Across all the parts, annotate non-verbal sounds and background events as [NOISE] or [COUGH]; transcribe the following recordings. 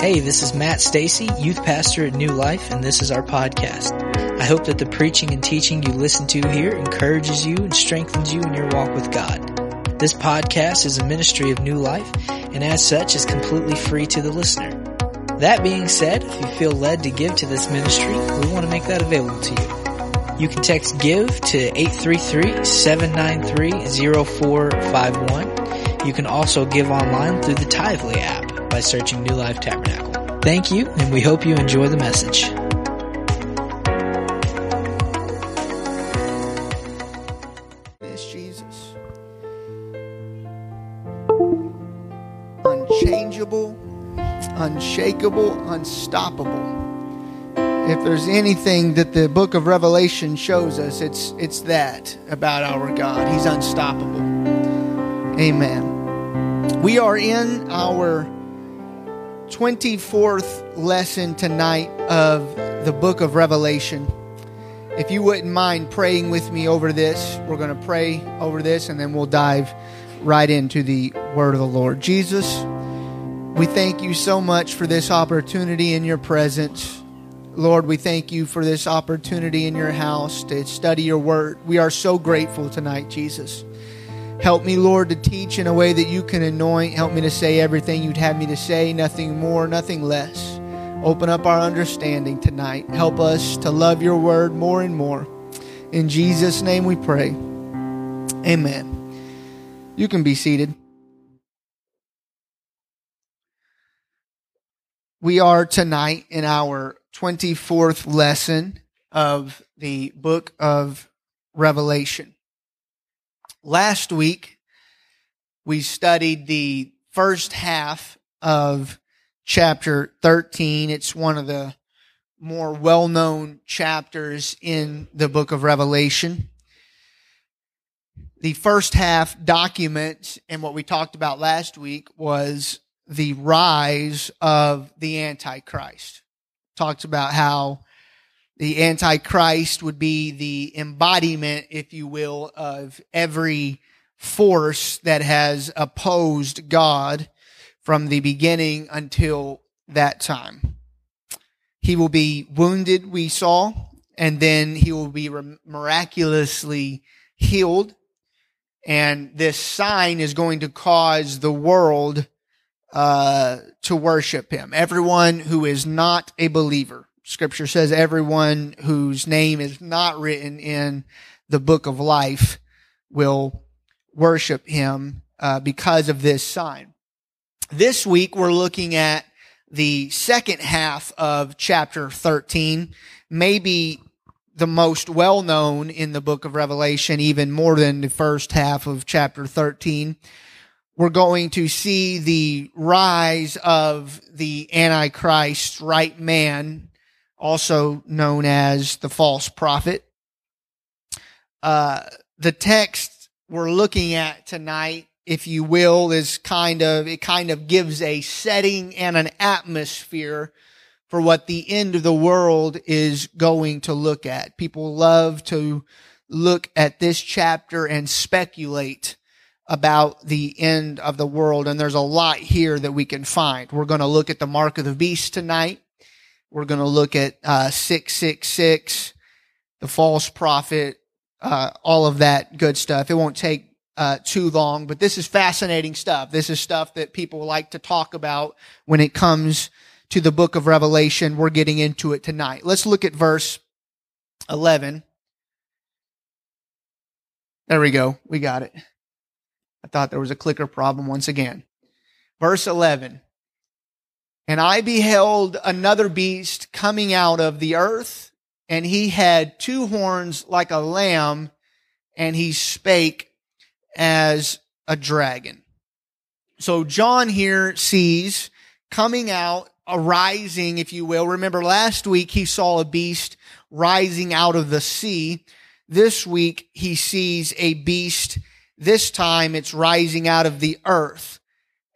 Hey, this is Matt Stacy, youth pastor at New Life, and this is our podcast. I hope that the preaching and teaching you listen to here encourages you and strengthens you in your walk with God. This podcast is a ministry of New Life, and as such is completely free to the listener. That being said, if you feel led to give to this ministry, we want to make that available to you. You can text GIVE to 833-793-0451. You can also give online through the Tithely app by searching New Life Tabernacle. Thank you, and we hope you enjoy the message. This Jesus. Unchangeable, unshakable, unstoppable. If there's anything that the book of Revelation shows us, it's it's that about our God. He's unstoppable. Amen. We are in our 24th lesson tonight of the book of Revelation. If you wouldn't mind praying with me over this, we're going to pray over this and then we'll dive right into the word of the Lord. Jesus, we thank you so much for this opportunity in your presence. Lord, we thank you for this opportunity in your house to study your word. We are so grateful tonight, Jesus. Help me, Lord, to teach in a way that you can anoint. Help me to say everything you'd have me to say, nothing more, nothing less. Open up our understanding tonight. Help us to love your word more and more. In Jesus' name we pray. Amen. You can be seated. We are tonight in our 24th lesson of the book of Revelation. Last week, we studied the first half of chapter 13. It's one of the more well known chapters in the book of Revelation. The first half documents, and what we talked about last week was the rise of the Antichrist. Talked about how the Antichrist would be the embodiment, if you will, of every force that has opposed God from the beginning until that time. He will be wounded, we saw, and then he will be miraculously healed. And this sign is going to cause the world uh, to worship him. Everyone who is not a believer. Scripture says everyone whose name is not written in the book of life will worship him uh, because of this sign. This week we're looking at the second half of chapter 13, maybe the most well known in the book of Revelation, even more than the first half of chapter 13 we're going to see the rise of the Antichrist right man, also known as the false prophet. Uh, the text we're looking at tonight, if you will, is kind of, it kind of gives a setting and an atmosphere for what the end of the world is going to look at. People love to look at this chapter and speculate about the end of the world. And there's a lot here that we can find. We're going to look at the mark of the beast tonight. We're going to look at uh, 666, the false prophet, uh, all of that good stuff. It won't take uh, too long, but this is fascinating stuff. This is stuff that people like to talk about when it comes to the book of Revelation. We're getting into it tonight. Let's look at verse 11. There we go. We got it. I thought there was a clicker problem once again. Verse 11. And I beheld another beast coming out of the earth, and he had two horns like a lamb, and he spake as a dragon. So John here sees coming out, arising, if you will. Remember last week he saw a beast rising out of the sea. This week he sees a beast this time it's rising out of the earth.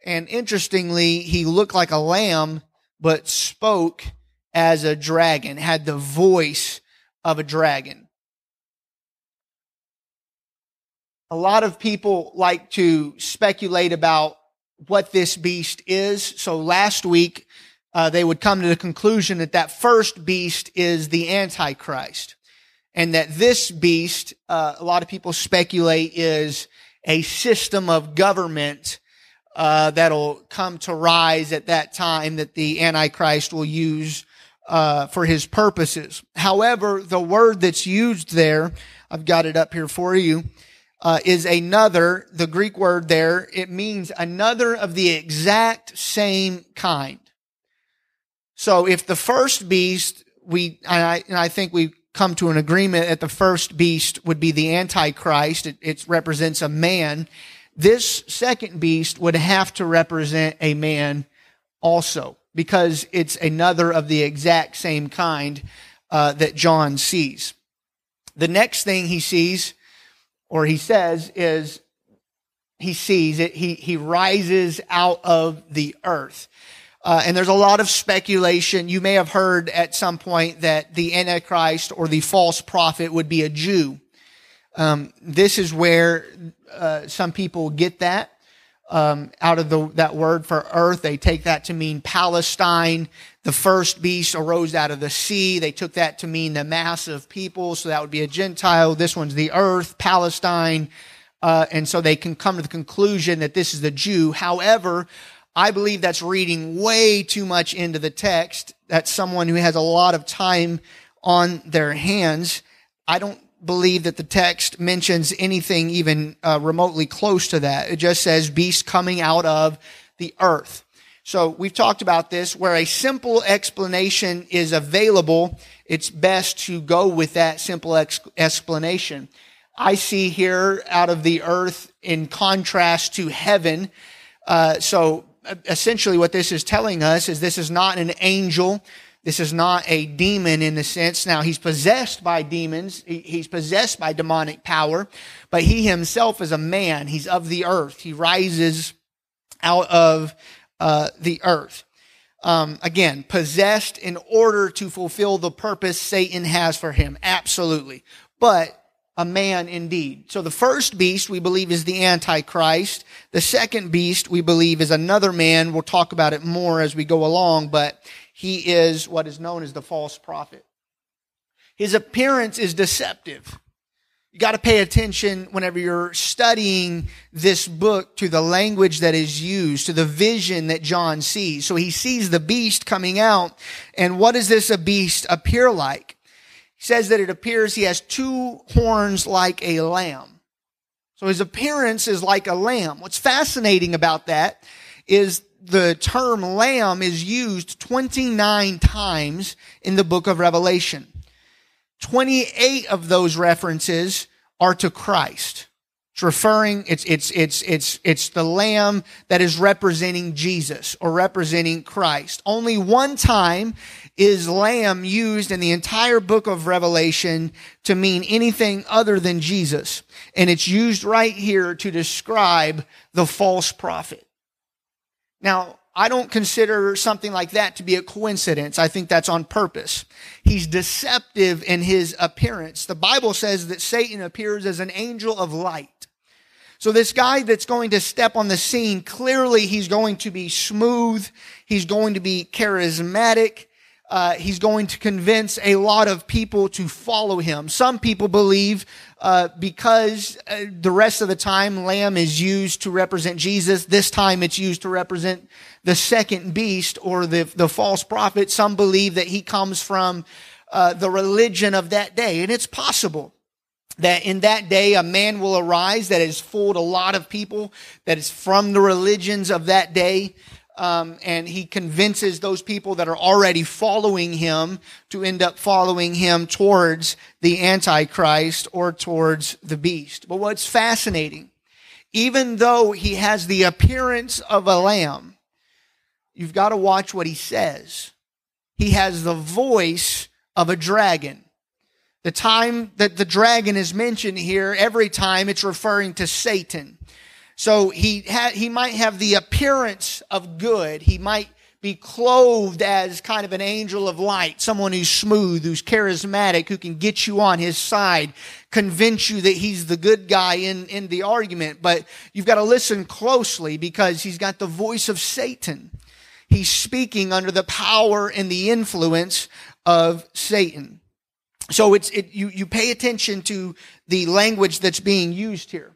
And interestingly, he looked like a lamb, but spoke as a dragon, had the voice of a dragon. A lot of people like to speculate about what this beast is. So last week, uh, they would come to the conclusion that that first beast is the Antichrist. And that this beast, uh, a lot of people speculate is a system of government uh, that'll come to rise at that time that the Antichrist will use uh, for his purposes. However, the word that's used there, I've got it up here for you, uh, is another. The Greek word there it means another of the exact same kind. So if the first beast, we, and I, and I think we come to an agreement that the first beast would be the Antichrist. It, it represents a man. This second beast would have to represent a man also because it's another of the exact same kind uh, that John sees. The next thing he sees, or he says, is he sees it, he, he rises out of the earth. Uh, and there's a lot of speculation. You may have heard at some point that the Antichrist or the false prophet would be a Jew. Um, this is where uh, some people get that um, out of the, that word for earth. They take that to mean Palestine. The first beast arose out of the sea. They took that to mean the mass of people. So that would be a Gentile. This one's the earth, Palestine. Uh, and so they can come to the conclusion that this is the Jew. However, I believe that's reading way too much into the text. That's someone who has a lot of time on their hands. I don't believe that the text mentions anything even uh, remotely close to that. It just says beast coming out of the earth. So we've talked about this where a simple explanation is available. It's best to go with that simple ex- explanation. I see here out of the earth in contrast to heaven. Uh, so essentially what this is telling us is this is not an angel. This is not a demon in the sense. Now, he's possessed by demons. He's possessed by demonic power, but he himself is a man. He's of the earth. He rises out of uh, the earth. Um, again, possessed in order to fulfill the purpose Satan has for him. Absolutely. But a man indeed. So the first beast we believe is the Antichrist. The second beast we believe is another man. We'll talk about it more as we go along, but he is what is known as the false prophet. His appearance is deceptive. You got to pay attention whenever you're studying this book to the language that is used, to the vision that John sees. So he sees the beast coming out. And what does this beast appear like? He says that it appears he has two horns like a lamb. So his appearance is like a lamb. What's fascinating about that is the term lamb is used 29 times in the book of Revelation. 28 of those references are to Christ. It's referring, it's, it's, it's, it's, it's the lamb that is representing Jesus or representing Christ. Only one time is lamb used in the entire book of Revelation to mean anything other than Jesus. And it's used right here to describe the false prophet. Now, I don't consider something like that to be a coincidence. I think that's on purpose. He's deceptive in his appearance. The Bible says that Satan appears as an angel of light. So this guy that's going to step on the scene, clearly he's going to be smooth. He's going to be charismatic. Uh, he's going to convince a lot of people to follow him. Some people believe uh, because uh, the rest of the time lamb is used to represent Jesus. This time it's used to represent the second beast or the the false prophet. Some believe that he comes from uh, the religion of that day, and it's possible that in that day a man will arise that has fooled a lot of people, that is from the religions of that day. Um, and he convinces those people that are already following him to end up following him towards the Antichrist or towards the beast. But what's fascinating, even though he has the appearance of a lamb, you've got to watch what he says. He has the voice of a dragon. The time that the dragon is mentioned here, every time it's referring to Satan. So he ha- he might have the appearance of good. He might be clothed as kind of an angel of light, someone who's smooth, who's charismatic, who can get you on his side, convince you that he's the good guy in, in the argument. But you've got to listen closely because he's got the voice of Satan. he's speaking under the power and the influence of Satan. So it's, it, you, you pay attention to the language that's being used here.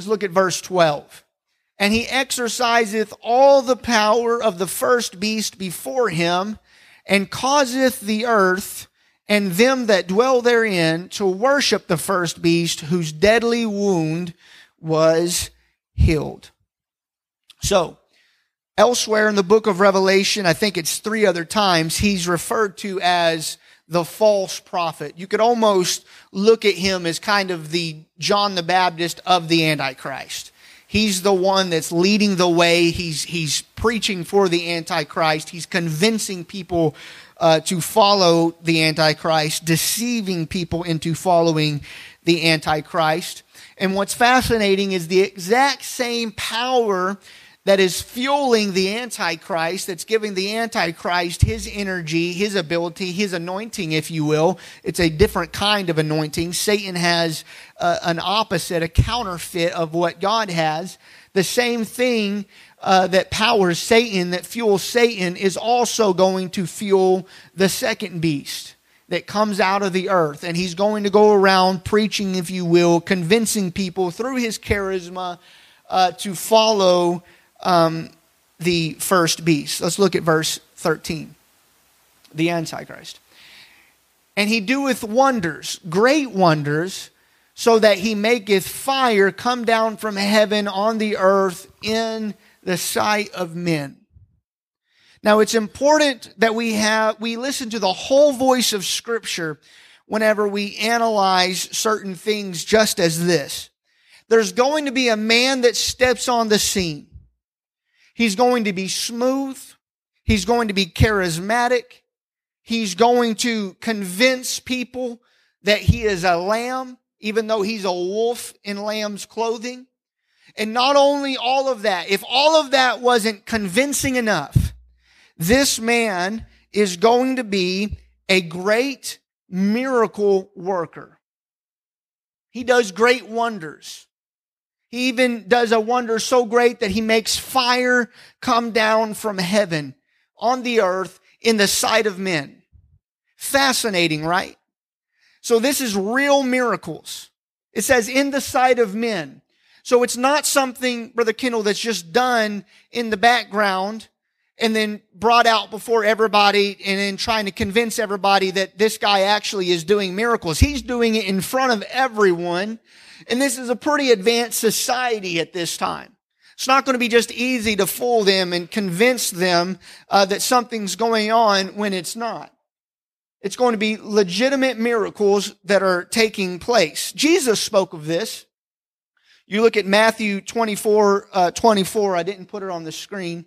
Let's look at verse 12. And he exerciseth all the power of the first beast before him, and causeth the earth and them that dwell therein to worship the first beast whose deadly wound was healed. So, elsewhere in the book of Revelation, I think it's three other times, he's referred to as the false prophet. You could almost look at him as kind of the John the Baptist of the Antichrist. He's the one that's leading the way. He's, he's preaching for the Antichrist. He's convincing people uh, to follow the Antichrist, deceiving people into following the Antichrist. And what's fascinating is the exact same power that is fueling the Antichrist, that's giving the Antichrist his energy, his ability, his anointing, if you will. It's a different kind of anointing. Satan has uh, an opposite, a counterfeit of what God has. The same thing uh, that powers Satan, that fuels Satan, is also going to fuel the second beast that comes out of the earth. And he's going to go around preaching, if you will, convincing people through his charisma uh, to follow um, the first beast. Let's look at verse 13. The Antichrist. And he doeth wonders, great wonders, so that he maketh fire come down from heaven on the earth in the sight of men. Now it's important that we have, we listen to the whole voice of scripture whenever we analyze certain things just as this. There's going to be a man that steps on the scene. He's going to be smooth. He's going to be charismatic. He's going to convince people that he is a lamb, even though he's a wolf in lamb's clothing. And not only all of that, if all of that wasn't convincing enough, this man is going to be a great miracle worker. He does great wonders. He even does a wonder so great that he makes fire come down from heaven on the earth in the sight of men. Fascinating, right? So this is real miracles. It says in the sight of men. So it's not something, Brother Kendall, that's just done in the background and then brought out before everybody and then trying to convince everybody that this guy actually is doing miracles. He's doing it in front of everyone and this is a pretty advanced society at this time. It's not going to be just easy to fool them and convince them uh, that something's going on when it's not. It's going to be legitimate miracles that are taking place. Jesus spoke of this. You look at Matthew 24, uh, 24. I didn't put it on the screen.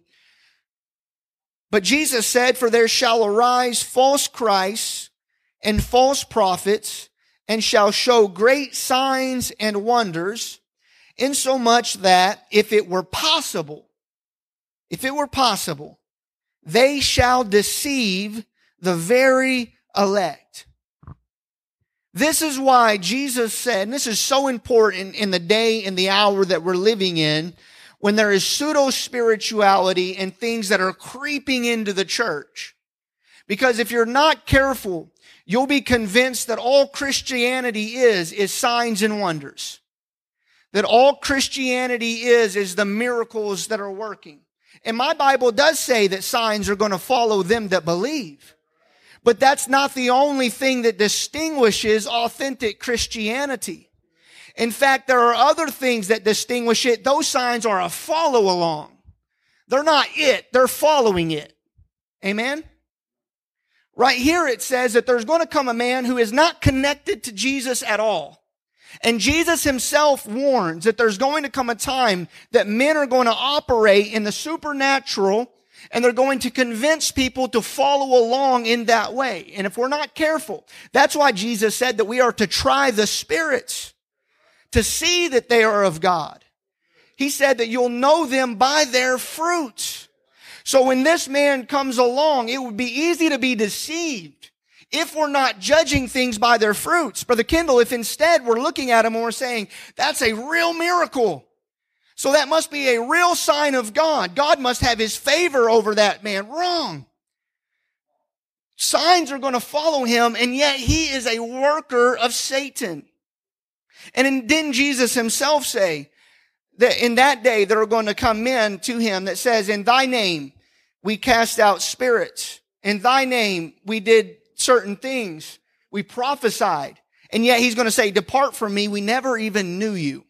But Jesus said, For there shall arise false Christs and false prophets and shall show great signs and wonders, insomuch that if it were possible, if it were possible, they shall deceive the very elect. This is why Jesus said, and this is so important in the day and the hour that we're living in, when there is pseudo spirituality and things that are creeping into the church. Because if you're not careful, you'll be convinced that all Christianity is, is signs and wonders. That all Christianity is, is the miracles that are working. And my Bible does say that signs are going to follow them that believe. But that's not the only thing that distinguishes authentic Christianity. In fact, there are other things that distinguish it. Those signs are a follow along. They're not it, they're following it. Amen? Right here it says that there's going to come a man who is not connected to Jesus at all. And Jesus himself warns that there's going to come a time that men are going to operate in the supernatural and they're going to convince people to follow along in that way. And if we're not careful, that's why Jesus said that we are to try the spirits to see that they are of God. He said that you'll know them by their fruits. So when this man comes along, it would be easy to be deceived if we're not judging things by their fruits. Brother Kendall, if instead we're looking at him and we're saying, that's a real miracle. So that must be a real sign of God. God must have his favor over that man. Wrong. Signs are going to follow him, and yet he is a worker of Satan. And didn't Jesus himself say that in that day there are going to come men to him that says, in thy name we cast out spirits. In thy name we did certain things. We prophesied. And yet he's going to say, depart from me. We never even knew you.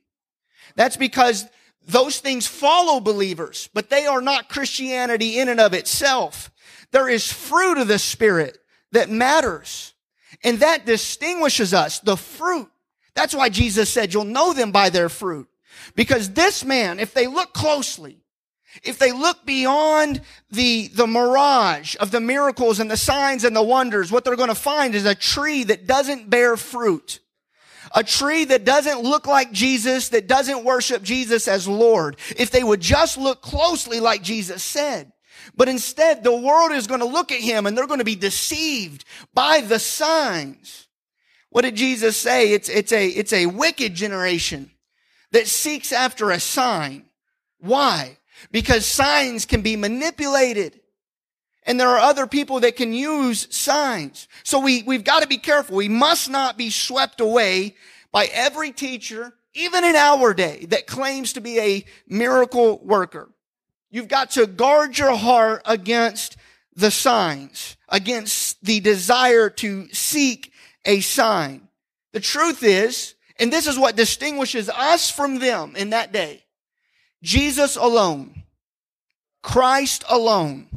That's because those things follow believers, but they are not Christianity in and of itself. There is fruit of the Spirit that matters. And that distinguishes us, the fruit. That's why Jesus said, you'll know them by their fruit. Because this man, if they look closely, if they look beyond the, the mirage of the miracles and the signs and the wonders, what they're going to find is a tree that doesn't bear fruit. A tree that doesn't look like Jesus, that doesn't worship Jesus as Lord. If they would just look closely like Jesus said. But instead, the world is going to look at him and they're going to be deceived by the signs. What did Jesus say? It's, it's a, it's a wicked generation that seeks after a sign. Why? Because signs can be manipulated. And there are other people that can use signs. So we, we've got to be careful. We must not be swept away by every teacher, even in our day, that claims to be a miracle worker. You've got to guard your heart against the signs, against the desire to seek a sign. The truth is, and this is what distinguishes us from them in that day, Jesus alone, Christ alone.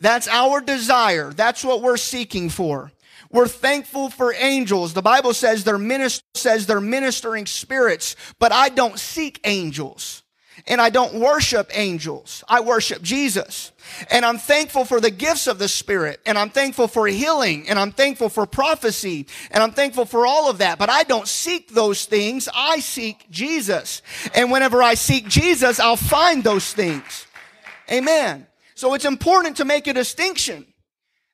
That's our desire. That's what we're seeking for. We're thankful for angels. The Bible says they're minister, says they're ministering spirits, but I don't seek angels and I don't worship angels. I worship Jesus. And I'm thankful for the gifts of the Spirit. And I'm thankful for healing. And I'm thankful for prophecy. And I'm thankful for all of that. But I don't seek those things. I seek Jesus. And whenever I seek Jesus, I'll find those things. Amen. So it's important to make a distinction.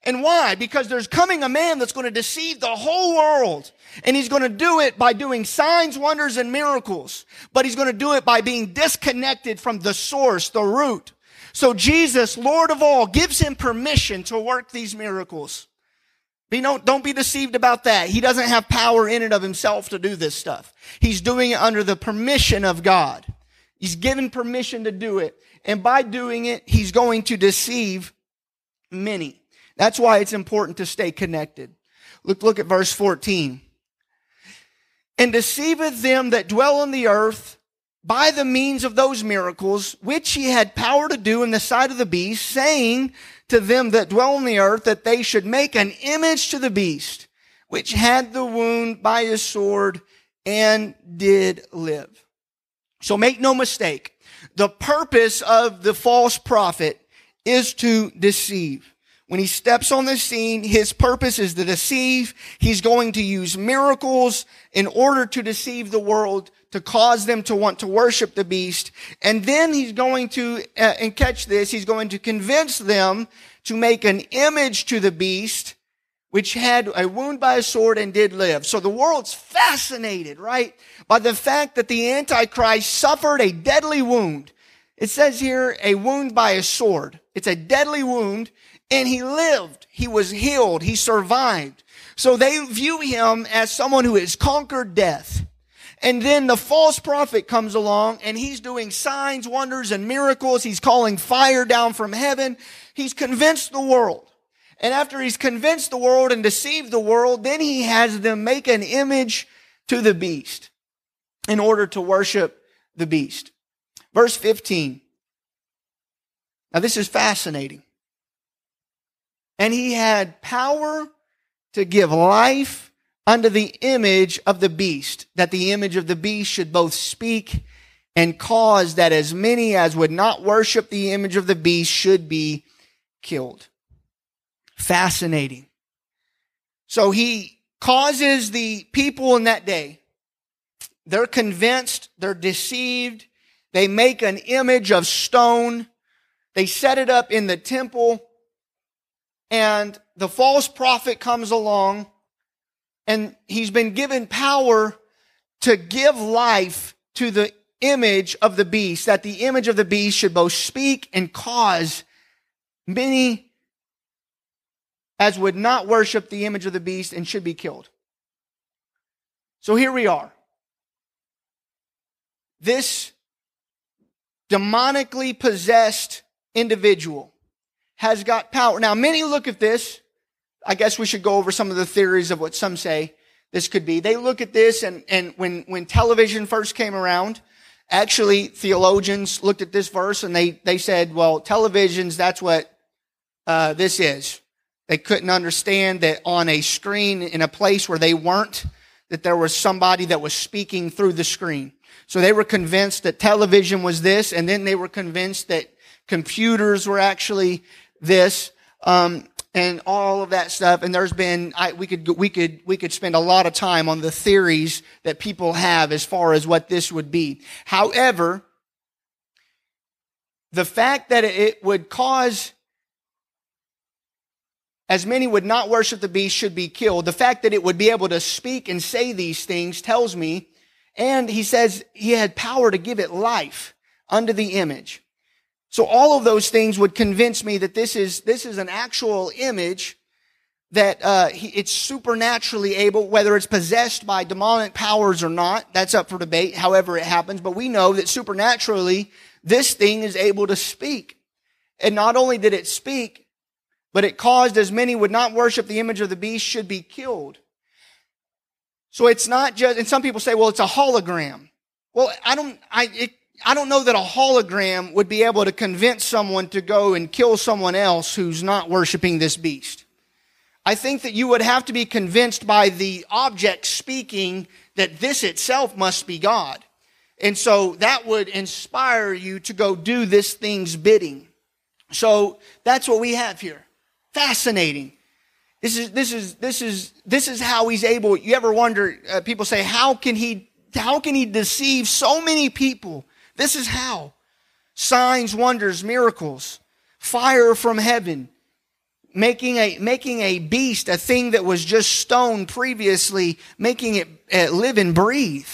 And why? Because there's coming a man that's going to deceive the whole world. And he's going to do it by doing signs, wonders, and miracles. But he's going to do it by being disconnected from the source, the root. So Jesus, Lord of all, gives him permission to work these miracles. Be no, don't be deceived about that. He doesn't have power in and of himself to do this stuff. He's doing it under the permission of God. He's given permission to do it. And by doing it, he's going to deceive many. That's why it's important to stay connected. Look, look at verse 14. And deceiveth them that dwell on the earth by the means of those miracles, which he had power to do in the sight of the beast, saying to them that dwell on the earth that they should make an image to the beast, which had the wound by his sword and did live. So make no mistake. The purpose of the false prophet is to deceive. When he steps on the scene, his purpose is to deceive. He's going to use miracles in order to deceive the world, to cause them to want to worship the beast. And then he's going to, uh, and catch this, he's going to convince them to make an image to the beast, which had a wound by a sword and did live. So the world's fascinated, right? By the fact that the Antichrist suffered a deadly wound. It says here, a wound by a sword. It's a deadly wound and he lived. He was healed. He survived. So they view him as someone who has conquered death. And then the false prophet comes along and he's doing signs, wonders, and miracles. He's calling fire down from heaven. He's convinced the world. And after he's convinced the world and deceived the world, then he has them make an image to the beast in order to worship the beast. Verse 15. Now this is fascinating. And he had power to give life unto the image of the beast, that the image of the beast should both speak and cause that as many as would not worship the image of the beast should be killed. Fascinating. So he causes the people in that day, they're convinced, they're deceived, they make an image of stone, they set it up in the temple, and the false prophet comes along and he's been given power to give life to the image of the beast, that the image of the beast should both speak and cause many as would not worship the image of the beast and should be killed. So here we are. This demonically possessed individual has got power. Now, many look at this. I guess we should go over some of the theories of what some say this could be. They look at this and, and when, when television first came around, actually theologians looked at this verse and they, they said, well, televisions, that's what uh, this is. They couldn't understand that on a screen in a place where they weren't, that there was somebody that was speaking through the screen. So they were convinced that television was this, and then they were convinced that computers were actually this, um, and all of that stuff. And there's been, I, we could, we could, we could spend a lot of time on the theories that people have as far as what this would be. However, the fact that it would cause as many would not worship the beast should be killed. The fact that it would be able to speak and say these things tells me, and he says he had power to give it life under the image. So all of those things would convince me that this is, this is an actual image that uh, he, it's supernaturally able, whether it's possessed by demonic powers or not, that's up for debate, however it happens, but we know that supernaturally this thing is able to speak. And not only did it speak, but it caused as many would not worship the image of the beast should be killed. So it's not just, and some people say, well, it's a hologram. Well, I don't, I, it, I don't know that a hologram would be able to convince someone to go and kill someone else who's not worshiping this beast. I think that you would have to be convinced by the object speaking that this itself must be God. And so that would inspire you to go do this thing's bidding. So that's what we have here fascinating. This is, this is, this is, this is how he's able, you ever wonder, uh, people say, how can he, how can he deceive so many people? This is how. Signs, wonders, miracles, fire from heaven, making a, making a beast, a thing that was just stone previously, making it uh, live and breathe.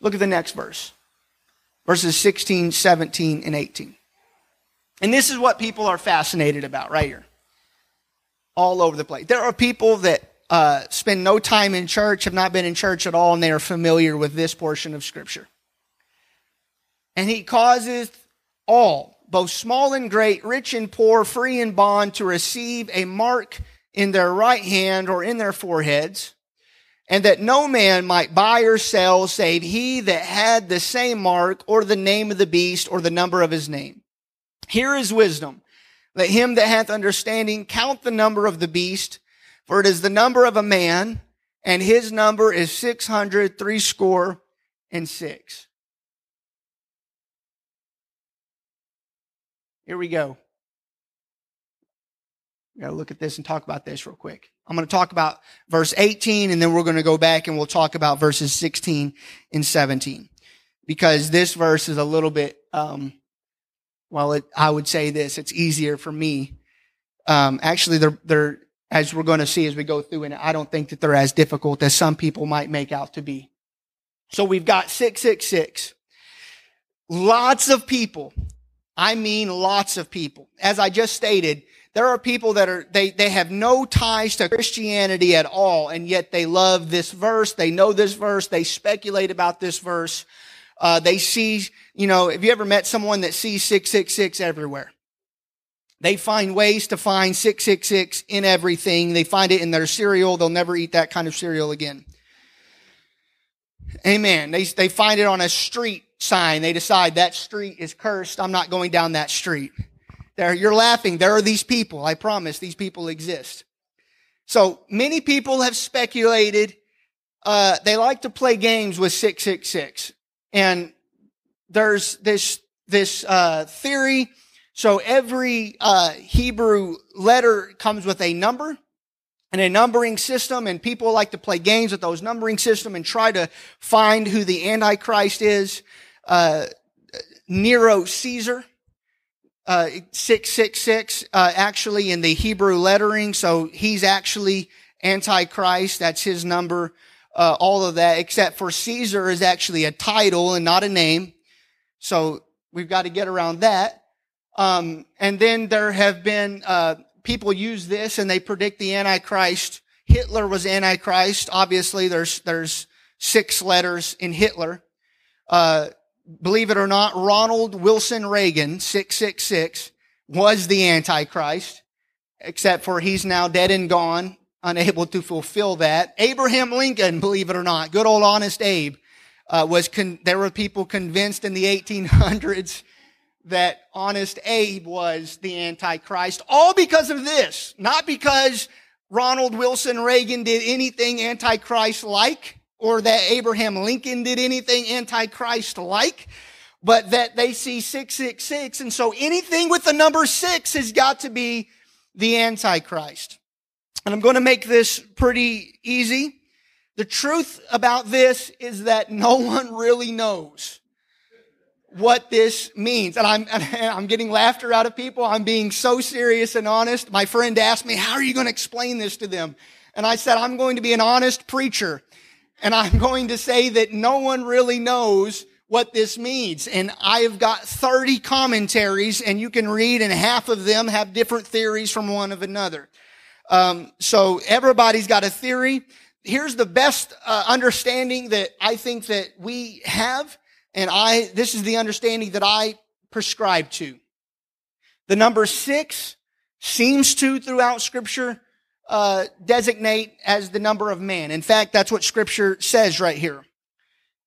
Look at the next verse. Verses 16, 17, and 18. And this is what people are fascinated about right here. All over the place. There are people that uh, spend no time in church, have not been in church at all, and they are familiar with this portion of Scripture. And he causes all, both small and great, rich and poor, free and bond, to receive a mark in their right hand or in their foreheads, and that no man might buy or sell save he that had the same mark or the name of the beast or the number of his name. Here is wisdom. Let him that hath understanding count the number of the beast, for it is the number of a man, and his number is six hundred three score and six. Here we go. We gotta look at this and talk about this real quick. I'm going to talk about verse 18 and then we're going to go back and we'll talk about verses 16 and 17 because this verse is a little bit, um, well, it, I would say this, it's easier for me. Um, actually, they're, they're, as we're going to see as we go through, and I don't think that they're as difficult as some people might make out to be. So we've got 666. Lots of people. I mean lots of people. As I just stated, there are people that are, they, they have no ties to Christianity at all, and yet they love this verse, they know this verse, they speculate about this verse. Uh, they see, you know, have you ever met someone that sees 666 everywhere? They find ways to find 666 in everything. They find it in their cereal. They'll never eat that kind of cereal again. Amen. They, they find it on a street sign. They decide that street is cursed. I'm not going down that street. There, you're laughing. There are these people. I promise these people exist. So many people have speculated. Uh, they like to play games with 666. And there's this, this, uh, theory. So every, uh, Hebrew letter comes with a number and a numbering system and people like to play games with those numbering system and try to find who the Antichrist is. Uh, Nero Caesar, uh, 666, uh, actually in the Hebrew lettering. So he's actually Antichrist. That's his number. uh, all of that, except for Caesar is actually a title and not a name. So we've got to get around that. Um, and then there have been uh, people use this and they predict the Antichrist. Hitler was Antichrist. Obviously, there's there's six letters in Hitler. Uh, believe it or not, Ronald Wilson Reagan, six six six, was the Antichrist. Except for he's now dead and gone, unable to fulfill that. Abraham Lincoln, believe it or not, good old honest Abe, uh, was con- there were people convinced in the 1800s that honest Abe was the Antichrist, all because of this, not because Ronald Wilson Reagan did anything Antichrist like, or that Abraham Lincoln did anything Antichrist like, but that they see 666. And so anything with the number six has got to be the Antichrist. And I'm going to make this pretty easy. The truth about this is that no [LAUGHS] one really knows what this means. And I'm, [LAUGHS] I'm getting laughter out of people. I'm being so serious and honest. My friend asked me, how are you going to explain this to them? And I said, I'm going to be an honest preacher. And I'm [LAUGHS] going to say that no one really knows what this means. And I have got 30 commentaries and you can read and half of them have different theories from one of another. Um, so everybody's got a theory. Here's the best uh, understanding that I think that we have and I, this is the understanding that I prescribe to. The number six seems to, throughout scripture, uh, designate as the number of man. In fact, that's what scripture says right here.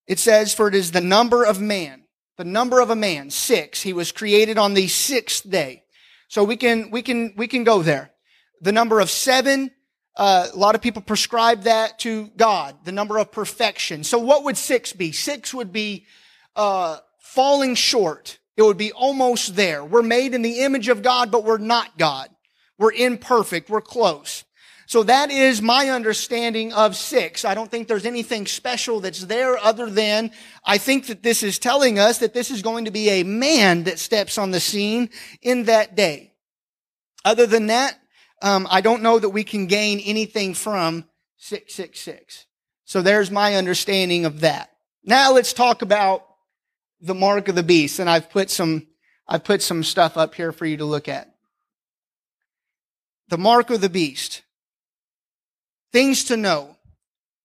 It says, for it is the number of man, the number of a man, six. He was created on the sixth day. So we can, we can, we can go there. The number of seven, uh, a lot of people prescribe that to God, the number of perfection. So what would six be? Six would be uh, falling short. It would be almost there. We're made in the image of God, but we're not God. We're imperfect. We're close. So that is my understanding of six. I don't think there's anything special that's there other than I think that this is telling us that this is going to be a man that steps on the scene in that day. Other than that, um, I don't know that we can gain anything from 666. So there's my understanding of that. Now let's talk about the mark of the beast. And I've put some, I've put some stuff up here for you to look at. The mark of the beast. Things to know.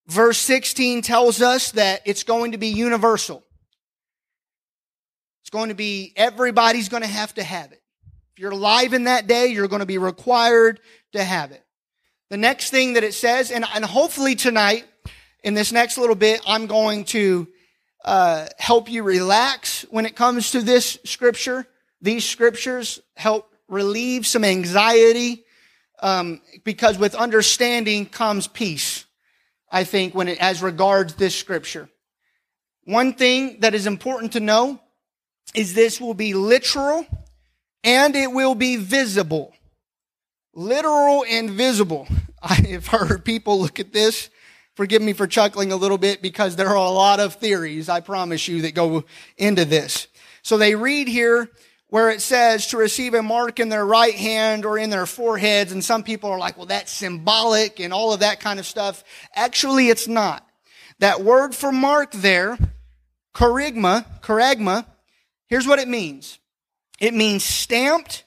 Verse 16 tells us that it's going to be universal. It's going to be, everybody's going to have to have it. If you're alive in that day, you're going to be required to have it. The next thing that it says, and, and hopefully tonight, in this next little bit, I'm going to uh, help you relax when it comes to this scripture. These scriptures help relieve some anxiety um, because with understanding comes peace. I think when it as regards this scripture. One thing that is important to know is this will be literal and it will be visible. Literal and visible. [LAUGHS] I have heard people look at this Forgive me for chuckling a little bit because there are a lot of theories, I promise you, that go into this. So they read here where it says to receive a mark in their right hand or in their foreheads. And some people are like, well, that's symbolic and all of that kind of stuff. Actually, it's not. That word for mark there, charagma, charagma, here's what it means. It means stamped,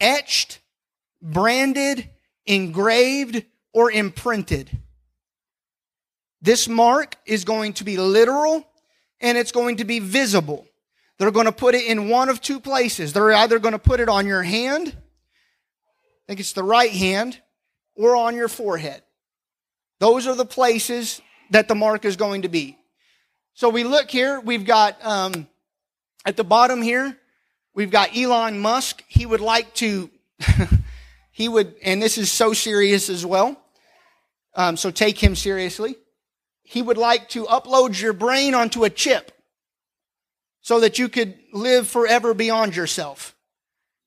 etched, branded, engraved, or imprinted. This mark is going to be literal and it's going to be visible. They're going to put it in one of two places. They're either going to put it on your hand, I think it's the right hand, or on your forehead. Those are the places that the mark is going to be. So we look here, we've got um, at the bottom here, we've got Elon Musk. He would like to, [LAUGHS] he would, and this is so serious as well. Um, so take him seriously he would like to upload your brain onto a chip so that you could live forever beyond yourself.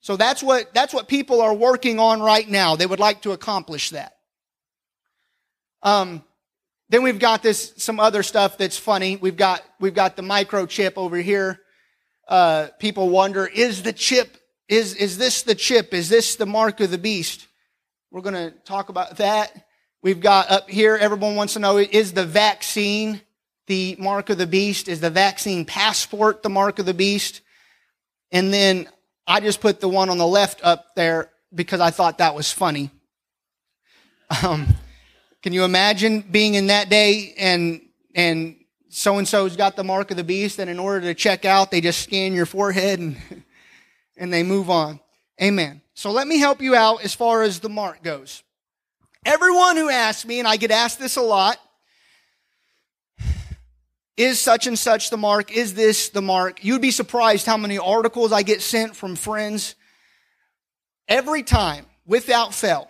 So that's what, that's what people are working on right now. They would like to accomplish that. Um, then we've got this, some other stuff that's funny. We've got, we've got the microchip over here. Uh, people wonder, is the chip, is, is this the chip? Is this the mark of the beast? We're going to talk about that. We've got up here, everyone wants to know, is the vaccine the mark of the beast? Is the vaccine passport the mark of the beast? And then I just put the one on the left up there because I thought that was funny. Um, can you imagine being in that day and, and so and so's got the mark of the beast and in order to check out, they just scan your forehead and, [LAUGHS] and they move on. Amen. So let me help you out as far as the mark goes. Everyone who asks me, and I get asked this a lot, is such and such the mark? Is this the mark? You'd be surprised how many articles I get sent from friends. Every time, without fail,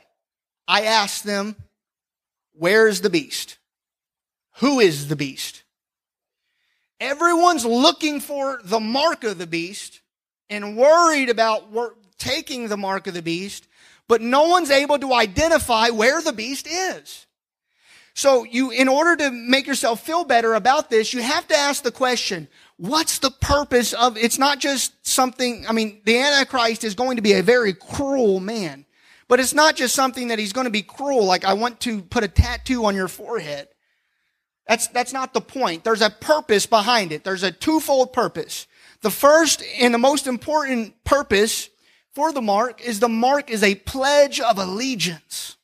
I ask them, where is the beast? Who is the beast? Everyone's looking for the mark of the beast and worried about taking the mark of the beast but no one's able to identify where the beast is. So you, in order to make yourself feel better about this, you have to ask the question, what's the purpose of, it's not just something, I mean, the Antichrist is going to be a very cruel man, but it's not just something that he's going to be cruel, like I want to put a tattoo on your forehead. That's, that's not the point. There's a purpose behind it. There's a twofold purpose. The first and the most important purpose for the mark is the mark is a pledge of allegiance.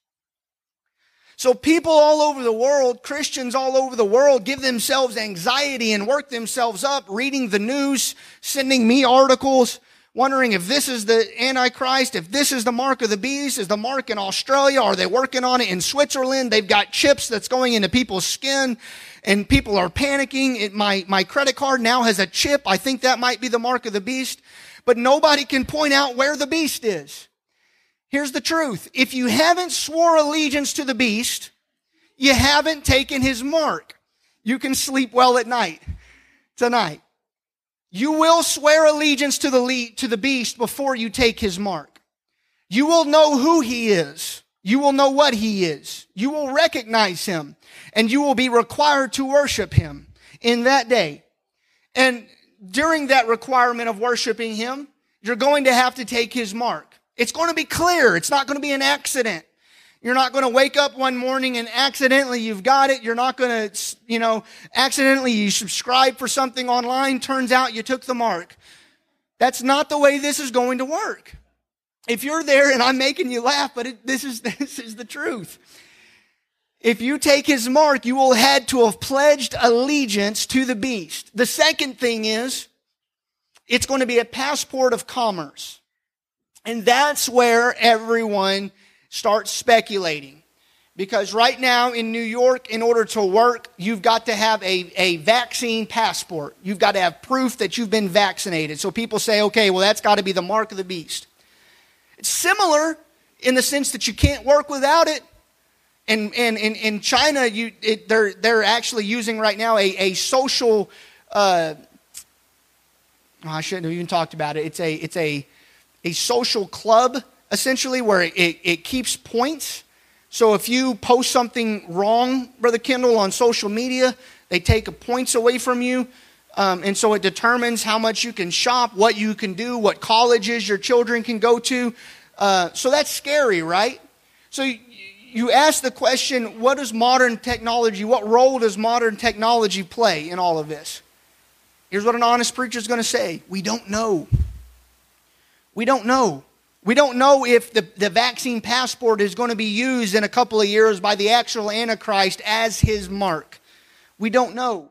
So people all over the world, Christians all over the world give themselves anxiety and work themselves up reading the news, sending me articles, wondering if this is the Antichrist, if this is the mark of the beast, is the mark in Australia, are they working on it in Switzerland? They've got chips that's going into people's skin and people are panicking. It, my, my credit card now has a chip. I think that might be the mark of the beast but nobody can point out where the beast is. Here's the truth. If you haven't swore allegiance to the beast, you haven't taken his mark. You can sleep well at night tonight. You will swear allegiance to the, to the beast before you take his mark. You will know who he is. You will know what he is. You will recognize him and you will be required to worship him in that day. And during that requirement of worshiping Him, you're going to have to take His mark. It's going to be clear. It's not going to be an accident. You're not going to wake up one morning and accidentally you've got it. You're not going to, you know, accidentally you subscribe for something online. Turns out you took the mark. That's not the way this is going to work. If you're there and I'm making you laugh, but it, this is, [LAUGHS] this is the truth. If you take his mark, you will had to have pledged allegiance to the beast. The second thing is, it's going to be a passport of commerce. And that's where everyone starts speculating. Because right now in New York, in order to work, you've got to have a, a vaccine passport. You've got to have proof that you've been vaccinated. So people say, okay, well, that's got to be the mark of the beast. It's similar in the sense that you can't work without it, and, and, and in China, you, it, they're, they're actually using right now a, a social, uh, oh, I shouldn't have even talked about it. It's a, it's a, a social club, essentially, where it, it keeps points. So if you post something wrong, Brother Kendall, on social media, they take points away from you. Um, and so it determines how much you can shop, what you can do, what colleges your children can go to. Uh, so that's scary, right? So you ask the question, what does modern technology, what role does modern technology play in all of this? Here's what an honest preacher is going to say We don't know. We don't know. We don't know if the, the vaccine passport is going to be used in a couple of years by the actual Antichrist as his mark. We don't know.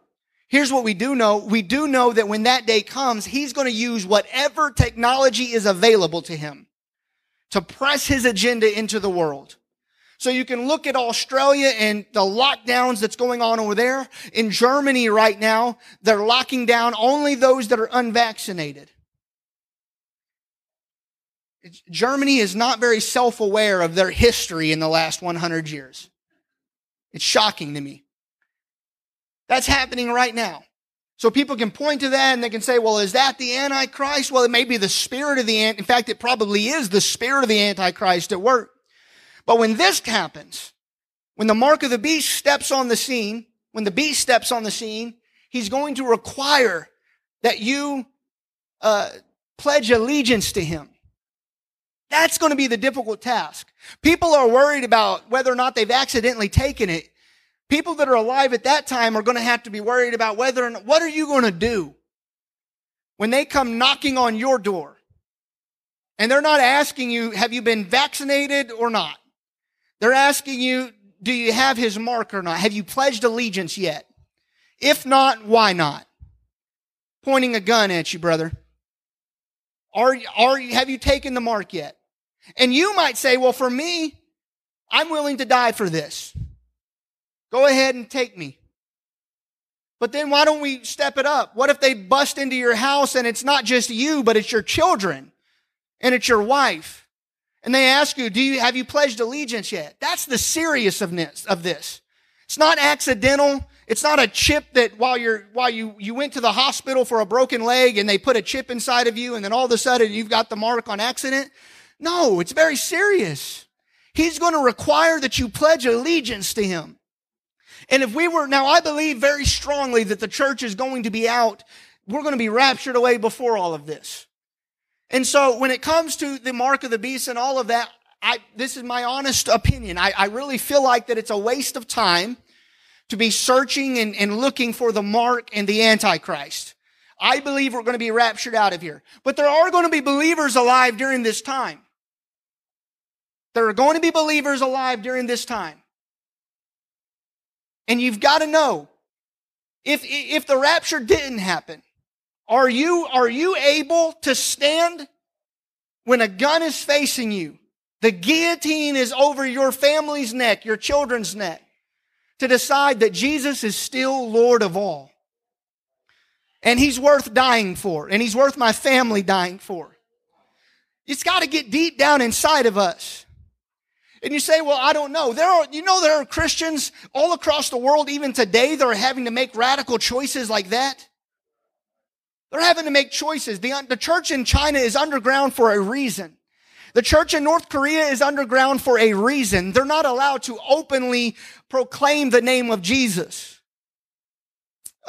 Here's what we do know. We do know that when that day comes, he's going to use whatever technology is available to him to press his agenda into the world. So you can look at Australia and the lockdowns that's going on over there. In Germany right now, they're locking down only those that are unvaccinated. Germany is not very self-aware of their history in the last 100 years. It's shocking to me. That's happening right now. So people can point to that and they can say, well, is that the Antichrist? Well, it may be the spirit of the, Antichrist. in fact, it probably is the spirit of the Antichrist at work. But when this happens, when the mark of the beast steps on the scene, when the beast steps on the scene, he's going to require that you uh, pledge allegiance to him. That's going to be the difficult task. People are worried about whether or not they've accidentally taken it. People that are alive at that time are going to have to be worried about whether or not, what are you going to do when they come knocking on your door? And they're not asking you, have you been vaccinated or not? They're asking you, do you have his mark or not? Have you pledged allegiance yet? If not, why not? Pointing a gun at you, brother. Are, are you, have you taken the mark yet? And you might say, well, for me, I'm willing to die for this. Go ahead and take me. But then why don't we step it up? What if they bust into your house and it's not just you, but it's your children and it's your wife? And they ask you, do you, have you pledged allegiance yet? That's the seriousness of this. It's not accidental. It's not a chip that while you're, while you, you went to the hospital for a broken leg and they put a chip inside of you and then all of a sudden you've got the mark on accident. No, it's very serious. He's going to require that you pledge allegiance to him. And if we were, now I believe very strongly that the church is going to be out. We're going to be raptured away before all of this. And so when it comes to the mark of the beast and all of that, I, this is my honest opinion. I, I really feel like that it's a waste of time to be searching and, and looking for the mark and the Antichrist. I believe we're going to be raptured out of here. But there are going to be believers alive during this time. There are going to be believers alive during this time. And you've got to know if, if the rapture didn't happen, are you, are you able to stand when a gun is facing you? The guillotine is over your family's neck, your children's neck to decide that Jesus is still Lord of all. And he's worth dying for, and he's worth my family dying for. It's got to get deep down inside of us. And you say, well, I don't know. There are, you know, there are Christians all across the world, even today, that are having to make radical choices like that. They're having to make choices. The, the church in China is underground for a reason. The church in North Korea is underground for a reason. They're not allowed to openly proclaim the name of Jesus.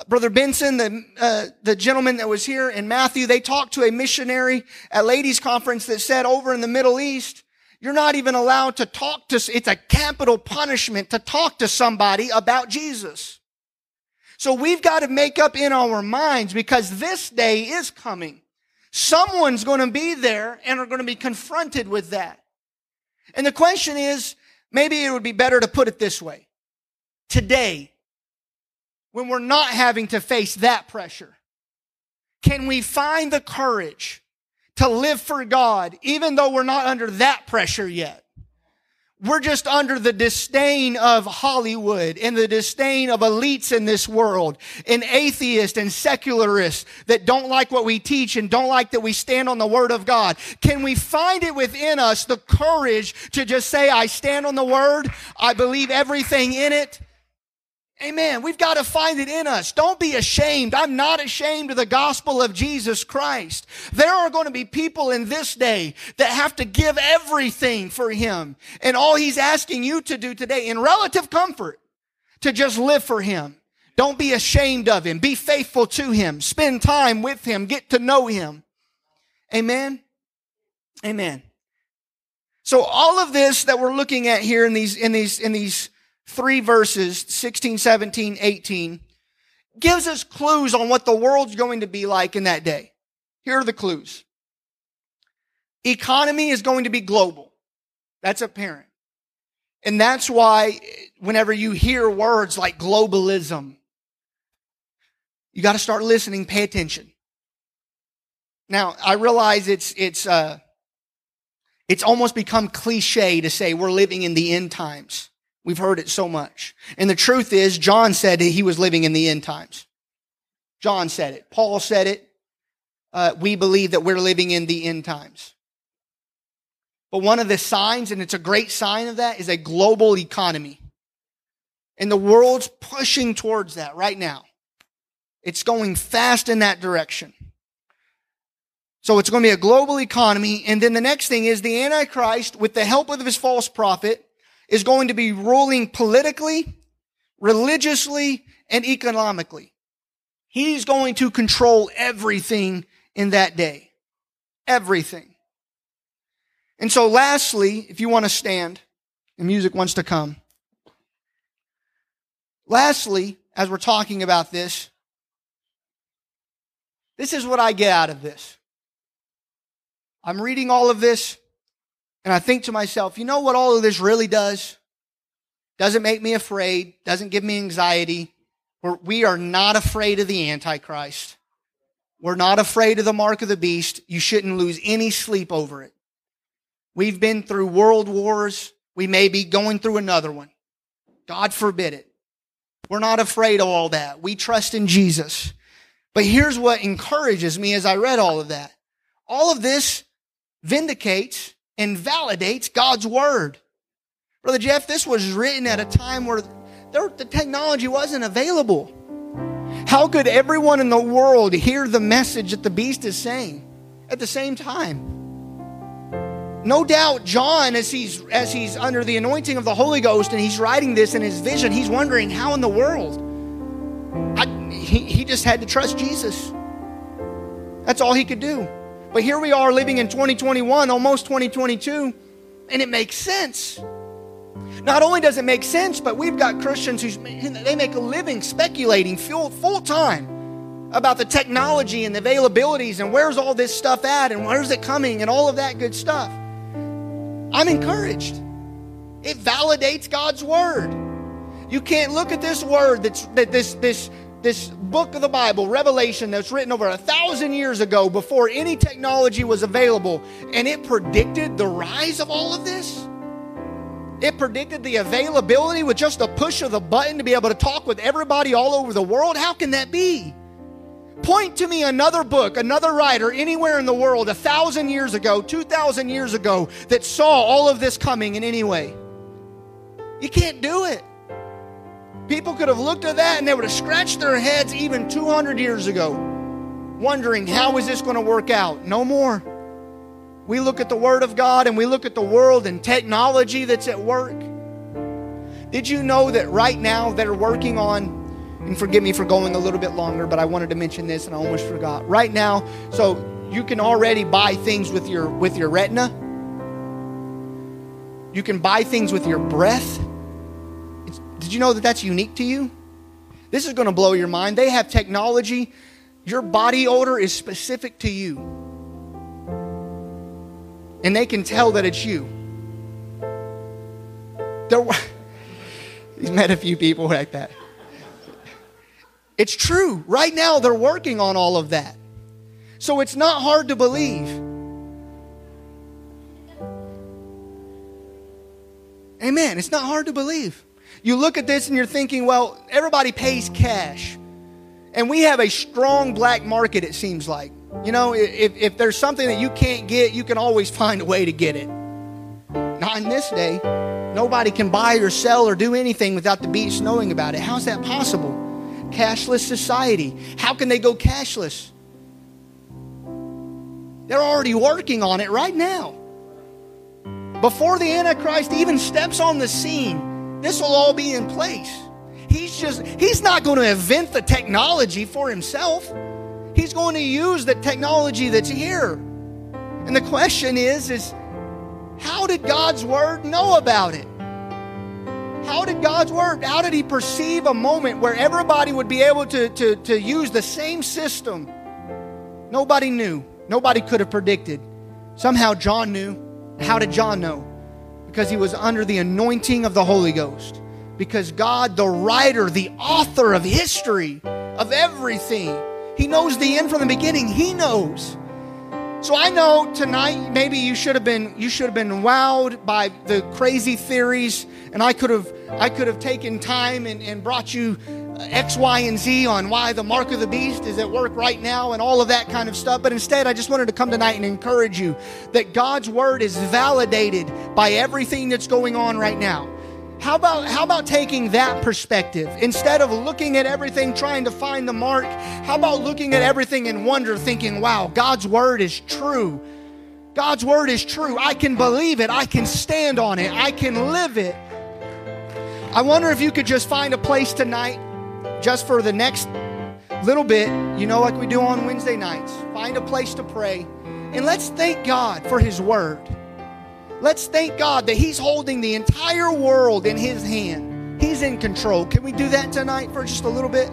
Brother Benson, the, uh, the gentleman that was here in Matthew, they talked to a missionary at ladies conference that said over in the Middle East, you're not even allowed to talk to, it's a capital punishment to talk to somebody about Jesus. So we've got to make up in our minds because this day is coming Someone's going to be there and are going to be confronted with that. And the question is, maybe it would be better to put it this way. Today, when we're not having to face that pressure, can we find the courage to live for God even though we're not under that pressure yet? We're just under the disdain of Hollywood and the disdain of elites in this world and atheists and secularists that don't like what we teach and don't like that we stand on the word of God. Can we find it within us the courage to just say, I stand on the word. I believe everything in it. Amen. We've got to find it in us. Don't be ashamed. I'm not ashamed of the gospel of Jesus Christ. There are going to be people in this day that have to give everything for Him. And all He's asking you to do today in relative comfort to just live for Him. Don't be ashamed of Him. Be faithful to Him. Spend time with Him. Get to know Him. Amen. Amen. So all of this that we're looking at here in these, in these, in these three verses, 16, 17, 18, gives us clues on what the world's going to be like in that day. Here are the clues. Economy is going to be global. That's apparent. And that's why whenever you hear words like globalism, you got to start listening, pay attention. Now, I realize it's, it's, uh, it's almost become cliche to say we're living in the end times. We've heard it so much. And the truth is, John said he was living in the end times. John said it. Paul said it. Uh, we believe that we're living in the end times. But one of the signs, and it's a great sign of that, is a global economy. And the world's pushing towards that right now. It's going fast in that direction. So it's going to be a global economy. And then the next thing is the Antichrist, with the help of his false prophet, is going to be ruling politically, religiously, and economically. He's going to control everything in that day. Everything. And so, lastly, if you want to stand, the music wants to come. Lastly, as we're talking about this, this is what I get out of this. I'm reading all of this and I think to myself, you know what all of this really does? Doesn't make me afraid, doesn't give me anxiety. We're, we are not afraid of the Antichrist. We're not afraid of the mark of the beast. You shouldn't lose any sleep over it. We've been through world wars. We may be going through another one. God forbid it. We're not afraid of all that. We trust in Jesus. But here's what encourages me as I read all of that. All of this vindicates and validates God's word. Brother Jeff, this was written at a time where there, the technology wasn't available. How could everyone in the world hear the message that the beast is saying at the same time? No doubt John as he's as he's under the anointing of the Holy Ghost and he's writing this in his vision, he's wondering how in the world. I, he, he just had to trust Jesus. That's all he could do. But here we are living in 2021, almost 2022, and it makes sense. Not only does it make sense, but we've got Christians who they make a living speculating full, full time about the technology and the availabilities and where's all this stuff at and where's it coming and all of that good stuff. I'm encouraged. It validates God's word. You can't look at this word that's that this this this book of the Bible, Revelation, that's written over a thousand years ago before any technology was available, and it predicted the rise of all of this? It predicted the availability with just a push of the button to be able to talk with everybody all over the world? How can that be? Point to me another book, another writer anywhere in the world a thousand years ago, two thousand years ago that saw all of this coming in any way. You can't do it. People could have looked at that and they would have scratched their heads even 200 years ago, wondering, how is this going to work out? No more. We look at the Word of God and we look at the world and technology that's at work. Did you know that right now they're working on, and forgive me for going a little bit longer, but I wanted to mention this and I almost forgot. Right now, so you can already buy things with your with your retina. You can buy things with your breath. Did you know that that's unique to you? This is going to blow your mind. They have technology. Your body odor is specific to you. And they can tell that it's you. There, he's [LAUGHS] met a few people like that. It's true. Right now, they're working on all of that. So it's not hard to believe. Amen. It's not hard to believe. You look at this and you're thinking, well, everybody pays cash. And we have a strong black market, it seems like. You know, if, if there's something that you can't get, you can always [LAUGHS] find a way to get it. Not in this day. Nobody can buy or sell or do anything without the beast knowing about it. How's that possible? Cashless society. How can they go cashless? They're already working on it right now. Before the Antichrist even steps on the scene, this will all be in place. He's just, he's not going to invent the technology for himself. He's going to use the technology that's here. And the question is, is how did God's word know about it? How did God's word, how did he perceive a moment where everybody would be able to, to, to use the same system? Nobody knew. Nobody could have predicted. Somehow John knew. How did John know? Because he was under the anointing of the Holy Ghost. Because God, the writer, the author of history, of everything, he knows the end from the beginning. He knows. So I know tonight maybe you should have been you should have been wowed by the crazy theories, and I could have I could have taken time and, and brought you uh, X, Y, and Z on why the mark of the beast is at work right now and all of that kind of stuff. But instead, I just wanted to come tonight and encourage you that God's word is validated by everything that's going on right now. How about, how about taking that perspective? Instead of looking at everything trying to find the mark, how about looking at everything in wonder, thinking, wow, God's word is true. God's word is true. I can believe it. I can stand on it. I can live it. I wonder if you could just find a place tonight just for the next little bit, you know, like we do on Wednesday nights, find a place to pray. And let's thank God for His Word. Let's thank God that He's holding the entire world in His hand. He's in control. Can we do that tonight for just a little bit?